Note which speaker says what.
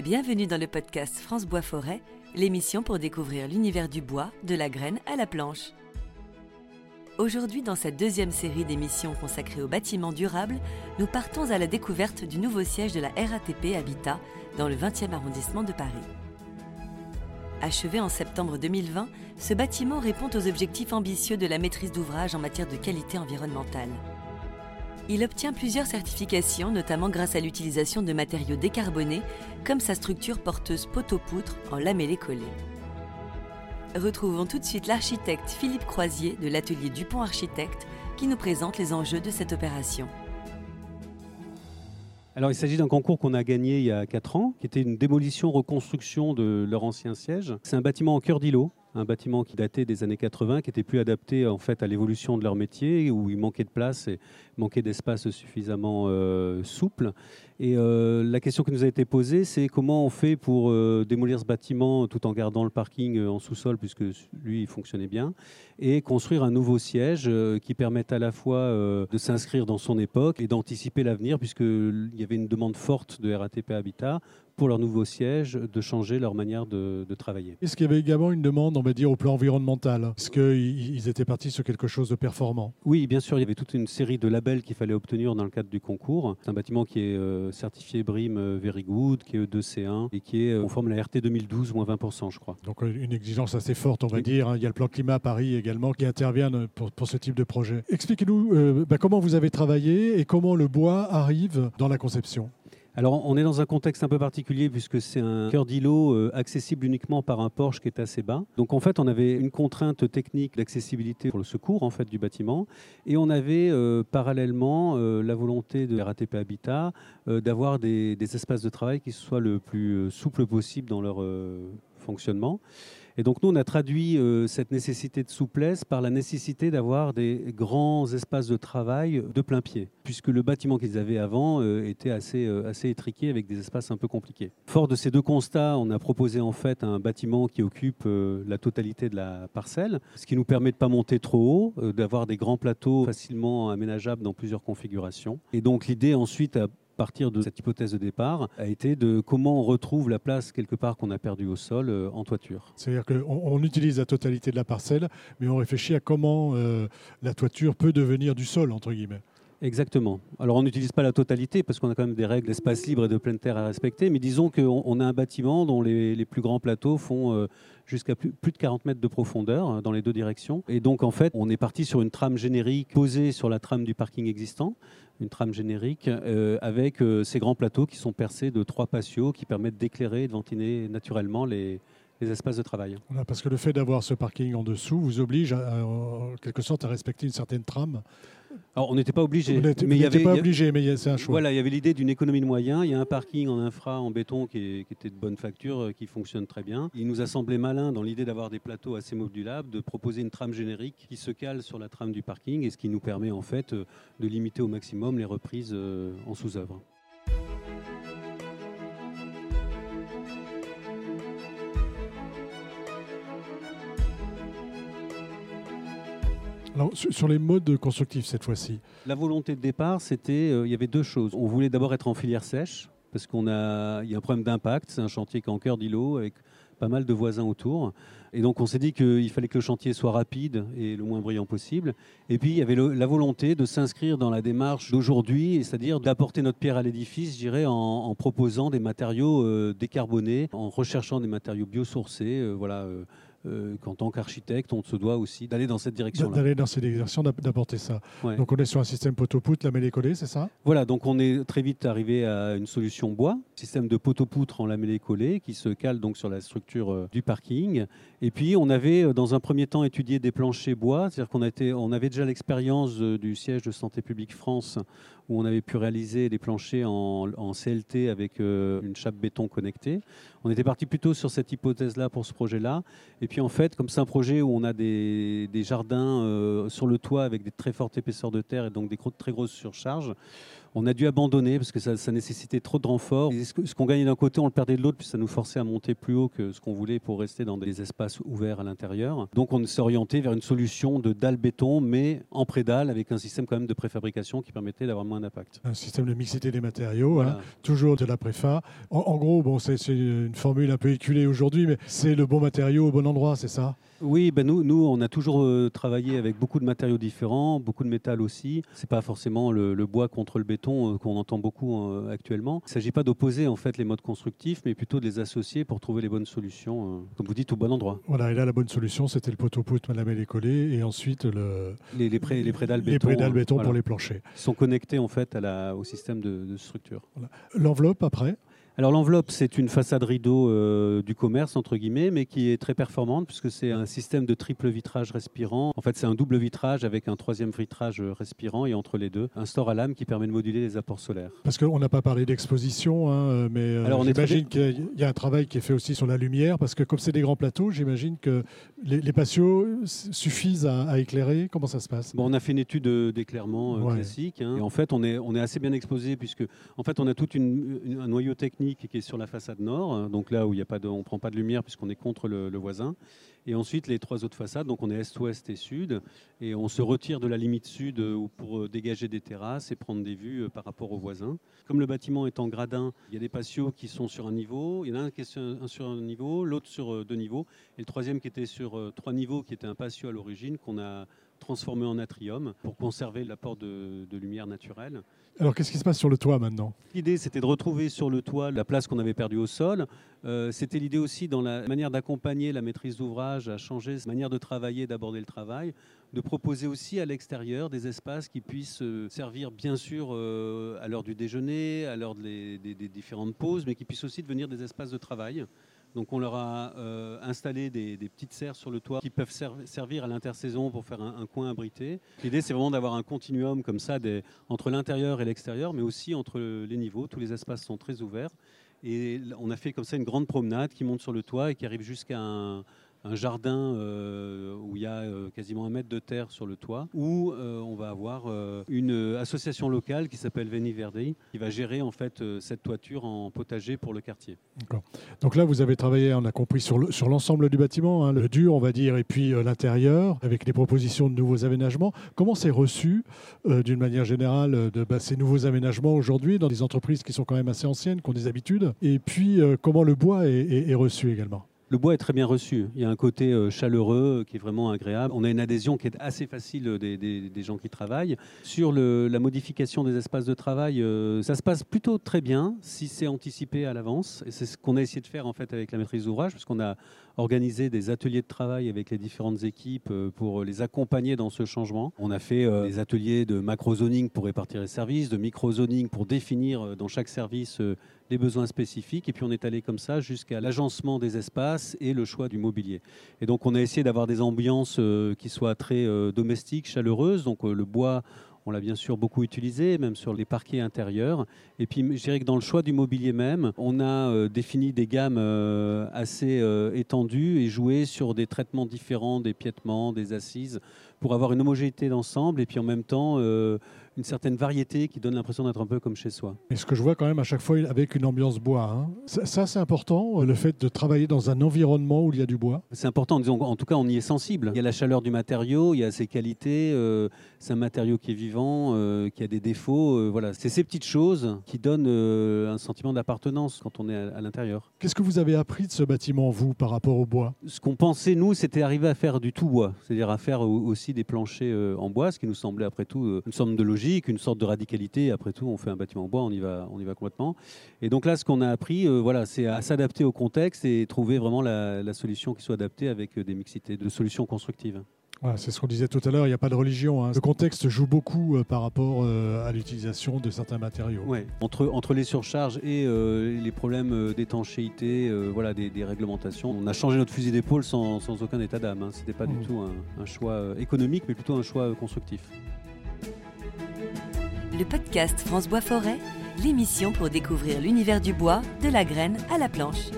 Speaker 1: Bienvenue dans le podcast France Bois Forêt, l'émission pour découvrir l'univers du bois, de la graine à la planche. Aujourd'hui, dans cette deuxième série d'émissions consacrées aux bâtiments durables, nous partons à la découverte du nouveau siège de la RATP Habitat dans le 20e arrondissement de Paris. Achevé en septembre 2020, ce bâtiment répond aux objectifs ambitieux de la maîtrise d'ouvrage en matière de qualité environnementale. Il obtient plusieurs certifications, notamment grâce à l'utilisation de matériaux décarbonés, comme sa structure porteuse poteau-poutre en lamellé-collé. Retrouvons tout de suite l'architecte Philippe Croisier de l'atelier Dupont Architecte qui nous présente les enjeux de cette opération.
Speaker 2: Alors, il s'agit d'un concours qu'on a gagné il y a 4 ans, qui était une démolition-reconstruction de leur ancien siège. C'est un bâtiment en cœur d'îlot, un bâtiment qui datait des années 80, qui était plus adapté en fait à l'évolution de leur métier, où il manquait de place et manquait d'espace suffisamment euh, souple. Et euh, la question qui nous a été posée, c'est comment on fait pour euh, démolir ce bâtiment tout en gardant le parking en sous-sol, puisque lui, il fonctionnait bien, et construire un nouveau siège qui permette à la fois de s'inscrire dans son époque et d'anticiper l'avenir, puisqu'il y avait une demande forte de RATP Habitat pour leur nouveau siège de changer leur manière de, travailler.
Speaker 3: Est-ce qu'il y avait également une demande, on va dire, au plan environnemental? Est-ce qu'ils étaient partis sur quelque chose de performant?
Speaker 2: Oui, bien sûr, il y avait toute une série de labels qu'il fallait obtenir dans le cadre du concours. C'est un bâtiment qui est euh, certifié BRIM euh, Very Good, qui est E2C1 et qui est conforme à la RT 2012, moins 20%, je crois.
Speaker 3: Donc euh, une exigence assez forte, on va dire. Hein. Il y a le plan climat à Paris également qui intervient pour, ce type de projet. Expliquez-nous bah, comment vous avez travaillé et comment le bois arrive dans la conception?
Speaker 2: Alors, on est dans un contexte un peu particulier puisque c'est un cœur d'îlot euh, accessible uniquement par un porche qui est assez bas. Donc, en fait, on avait une contrainte technique d'accessibilité pour le secours en fait du bâtiment, et on avait euh, parallèlement euh, la volonté de RATP Habitat d'avoir des, des, espaces de travail qui soient le plus souple possible dans leur fonctionnement. Et donc nous, on a traduit euh, cette nécessité de souplesse par la nécessité d'avoir des grands espaces de travail de plein pied, puisque le bâtiment qu'ils avaient avant euh, était assez, euh, assez étriqué avec des espaces un peu compliqués. Fort de ces deux constats, on a proposé en fait un bâtiment qui occupe la totalité de la parcelle, ce qui nous permet de ne pas monter trop haut, d'avoir des grands plateaux facilement aménageables dans plusieurs configurations. Et donc l'idée ensuite a partir de cette hypothèse de départ a été de comment on retrouve la place quelque part qu'on a perdue au sol euh, en toiture.
Speaker 3: C'est-à-dire qu'on on utilise la totalité de la parcelle, mais on réfléchit à comment euh, la toiture peut devenir du sol, entre guillemets.
Speaker 2: Exactement. Alors on n'utilise pas la totalité parce qu'on a quand même des règles d'espace libre et de pleine terre à respecter, mais disons qu'on a un bâtiment dont les, plus grands plateaux font euh, jusqu'à plus, de 40 mètres de profondeur hein, dans les deux directions. Et donc en fait, on est parti sur une trame générique posée sur la trame du parking existant une trame générique euh, avec euh, ces grands plateaux qui sont percés de trois patios qui permettent d'éclairer et de ventiler naturellement les, espaces de travail.
Speaker 3: parce que le fait d'avoir ce parking en dessous vous oblige en quelque sorte à respecter une certaine trame
Speaker 2: alors, on n'était pas obligé.
Speaker 3: mais il y avait, pas obligé, mais c'est un choix.
Speaker 2: Voilà, il y avait l'idée d'une économie de moyens. Il y a un parking en infra, en béton, qui, était de bonne facture, euh, qui fonctionne très bien. Il nous a semblé malin, dans l'idée d'avoir des plateaux assez modulables, de proposer une trame générique qui se cale sur la trame du parking et ce qui nous permet en fait euh, de limiter au maximum les reprises euh, en sous-œuvre.
Speaker 3: Sur les modes constructifs cette fois-ci
Speaker 2: La volonté de départ, c'était, euh, il y avait deux choses. On voulait d'abord être en filière sèche, parce qu'il y a un problème d'impact. C'est un chantier qui est en cœur d'îlot, avec pas mal de voisins autour. Et donc on s'est dit qu'il fallait que le chantier soit rapide et le moins brillant possible. Et puis il y avait la volonté de s'inscrire dans la démarche d'aujourd'hui, c'est-à-dire d'apporter notre pierre à l'édifice, je dirais, en, proposant des matériaux euh, décarbonés, en recherchant des matériaux biosourcés. Euh, voilà euh, qu'en tant qu'architecte, on se doit aussi d'aller dans cette direction-là.
Speaker 3: D'aller dans cette direction, d'apporter ça. Donc on est sur un système poteau-poutre, lamellé collé, c'est ça?
Speaker 2: Voilà, donc on est très vite arrivé à une solution bois, système de poteau-poutre en lamellé collé qui se cale donc sur la structure euh, du parking. Et puis on avait euh, dans un premier temps étudié des planchers bois, c'est-à-dire qu'on on avait déjà l'expérience du siège de Santé publique France où on avait pu réaliser des planchers en, en CLT avec une chape béton connectée. On était parti plutôt sur cette hypothèse-là pour ce projet-là. Et puis en fait, comme c'est un projet où on a des, jardins euh, sur le toit avec des très fortes épaisseurs de terre et donc des très grosses surcharges, On a dû abandonner parce que ça, nécessitait trop de renforts. ce qu'on gagnait d'un côté, on le perdait de l'autre, puis ça nous forçait à monter plus haut que ce qu'on voulait pour rester dans des espaces ouverts à l'intérieur. Donc on s'est orienté vers une solution de dalle béton, mais en prédalle, avec un système quand même de préfabrication qui permettait d'avoir moins d'impact.
Speaker 3: Un système de mixité des matériaux, hein. toujours de la préfa. En, gros, bon, c'est une formule un peu éculée aujourd'hui, mais c'est le bon matériau au bon endroit, c'est ça?
Speaker 2: Oui, ben nous, nous, on a toujours euh, travaillé avec beaucoup de matériaux différents, beaucoup de métal aussi. C'est pas forcément le, bois contre le béton euh, qu'on entend beaucoup euh, actuellement. Il ne s'agit pas d'opposer en fait les modes constructifs, mais plutôt de les associer pour trouver les bonnes solutions, comme vous dites, au bon endroit.
Speaker 3: Voilà, et là la bonne solution, c'était le poteau-poutre Malamel collé, et ensuite le
Speaker 2: les, les, pré, les prédales béton,
Speaker 3: les prédales béton pour les planchers.
Speaker 2: Ils sont connectés en fait à la, au système de, structure.
Speaker 3: L'enveloppe après?
Speaker 2: Alors l'enveloppe, c'est une façade rideau euh, du commerce, entre guillemets, mais qui est très performante puisque c'est un système de triple vitrage respirant. En fait, c'est un double vitrage avec un troisième vitrage respirant et entre les deux, un store à lame qui permet de moduler les apports solaires.
Speaker 3: Parce qu'on n'a pas parlé d'exposition, hein, mais euh, j'imagine qu'il y a un travail qui est fait aussi sur la lumière parce que comme c'est des grands plateaux, j'imagine que les, patios suffisent à, éclairer. Comment ça se passe?
Speaker 2: Bon, On a fait une étude euh, d'éclairement classique. Hein, et en fait, on est, on est assez bien exposé puisque en fait, on a tout un noyau technique qui est sur la façade nord, hein, donc là où il y a pas on ne prend pas de lumière puisqu'on est contre le, voisin. Et ensuite les trois autres façades, donc on est est, ouest et sud, et on se retire de la limite sud euh, pour euh, dégager des terrasses et prendre des vues euh, par rapport aux voisins. Comme le bâtiment est en gradin, il y a des patios qui sont sur un niveau, il y en a un qui est sur un niveau, l'autre sur deux niveaux, et le troisième qui était sur trois niveaux, qui était un patio à l'origine, qu'on a transformé en atrium pour conserver l'apport de, lumière naturelle.
Speaker 3: Alors qu'est-ce qui se passe sur le toit maintenant
Speaker 2: L'idée c'était de retrouver sur le toit la place qu'on avait perdue au sol. Euh, c'était l'idée aussi dans la manière d'accompagner la maîtrise d'ouvrage à changer sa manière de travailler, d'aborder le travail, de proposer aussi à l'extérieur des espaces qui puissent euh, servir bien sûr euh, à l'heure du déjeuner, à l'heure des, des différentes pauses, mais qui puissent aussi devenir des espaces de travail. Donc on leur a euh, installé des, petites serres sur le toit qui peuvent servir à l'intersaison pour faire un, coin abrité. L'idée c'est vraiment d'avoir un continuum comme ça entre l'intérieur et l'extérieur, mais aussi entre les niveaux. Tous les espaces sont très ouverts. Et on a fait comme ça une grande promenade qui monte sur le toit et qui arrive jusqu'à un, un jardin euh, où il y a euh, quasiment un mètre de terre sur le toit, où euh, on va avoir une association locale qui s'appelle Veni Verdi, qui va gérer en fait cette toiture en potager pour le quartier.
Speaker 3: Donc là, vous avez travaillé, on a compris, sur l'ensemble du bâtiment, hein, le dur, on va dire, et puis l'intérieur, avec les propositions de nouveaux aménagements. Comment c'est reçu, d'une manière générale, de bah, ces nouveaux aménagements aujourd'hui dans des entreprises qui sont quand même assez anciennes, qui ont des habitudes? Et puis, comment le bois est reçu également?
Speaker 2: Le bois est très bien reçu. Il y a un côté euh, chaleureux euh, qui est vraiment agréable. On a une adhésion qui est assez facile euh, des, gens qui travaillent. Sur la modification des espaces de travail, ça se passe plutôt très bien si c'est anticipé à l'avance. Et c'est ce qu'on a essayé de faire en fait avec la maîtrise d'ouvrage, puisqu'on a organisé des ateliers de travail avec les différentes équipes pour les accompagner dans ce changement. On a fait des ateliers de macro-zoning pour répartir les services, de micro-zoning pour définir dans chaque service les besoins spécifiques. Et puis on est allé comme ça jusqu'à l'agencement des espaces et le choix du mobilier. Et donc on a essayé d'avoir des ambiances euh, qui soient très euh, domestiques, chaleureuses. Donc euh, le bois, on l'a bien sûr beaucoup utilisé, même sur les parquets intérieurs. Et puis, je dirais que dans le choix du mobilier même, on a défini des gammes assez étendues et joué sur des traitements différents, des piétements, des assises, pour avoir une homogénéité d'ensemble et puis en même temps une certaine variété qui donne l'impression d'être un peu comme chez soi.
Speaker 3: Et ce que je vois quand même à chaque fois avec une ambiance bois, hein. ça, c'est important, euh, le fait de travailler dans un environnement où il y a du bois.
Speaker 2: C'est important, disons, en tout cas on y est sensible. Il y a la chaleur du matériau, il y a ses qualités, euh, c'est un matériau qui est vivant, euh, qui a des défauts. voilà, c'est ces petites choses qui donnent un sentiment d'appartenance quand on est à, l'intérieur.
Speaker 3: Qu'est-ce que vous avez appris de ce bâtiment, vous, par rapport au bois?
Speaker 2: Ce qu'on pensait, nous, c'était arriver à faire du tout bois, c'est-à-dire à faire aussi des planchers en bois, ce qui nous semblait après tout une sorte de logique une sorte de radicalité. Après tout, on fait un bâtiment en bois, on y va, on y va complètement. Et donc là, ce qu'on a appris, euh, voilà, c'est à s'adapter au contexte et trouver vraiment la, solution qui soit adaptée avec euh, des mixités de solutions constructives.
Speaker 3: C'est ce qu'on disait tout à l'heure, il n'y a pas de religion. Hein. Le contexte joue beaucoup euh, par rapport à l'utilisation de certains matériaux.
Speaker 2: Ouais. Entre, entre les surcharges et les problèmes d'étanchéité, voilà, des, réglementations, on a changé notre fusil d'épaule sans, sans, aucun état d'âme. Hein. Ce n'était pas du mmh. tout un, un choix économique, mais plutôt un choix constructif
Speaker 1: le podcast France Bois Forêt, l'émission pour découvrir l'univers du bois, de la graine à la planche.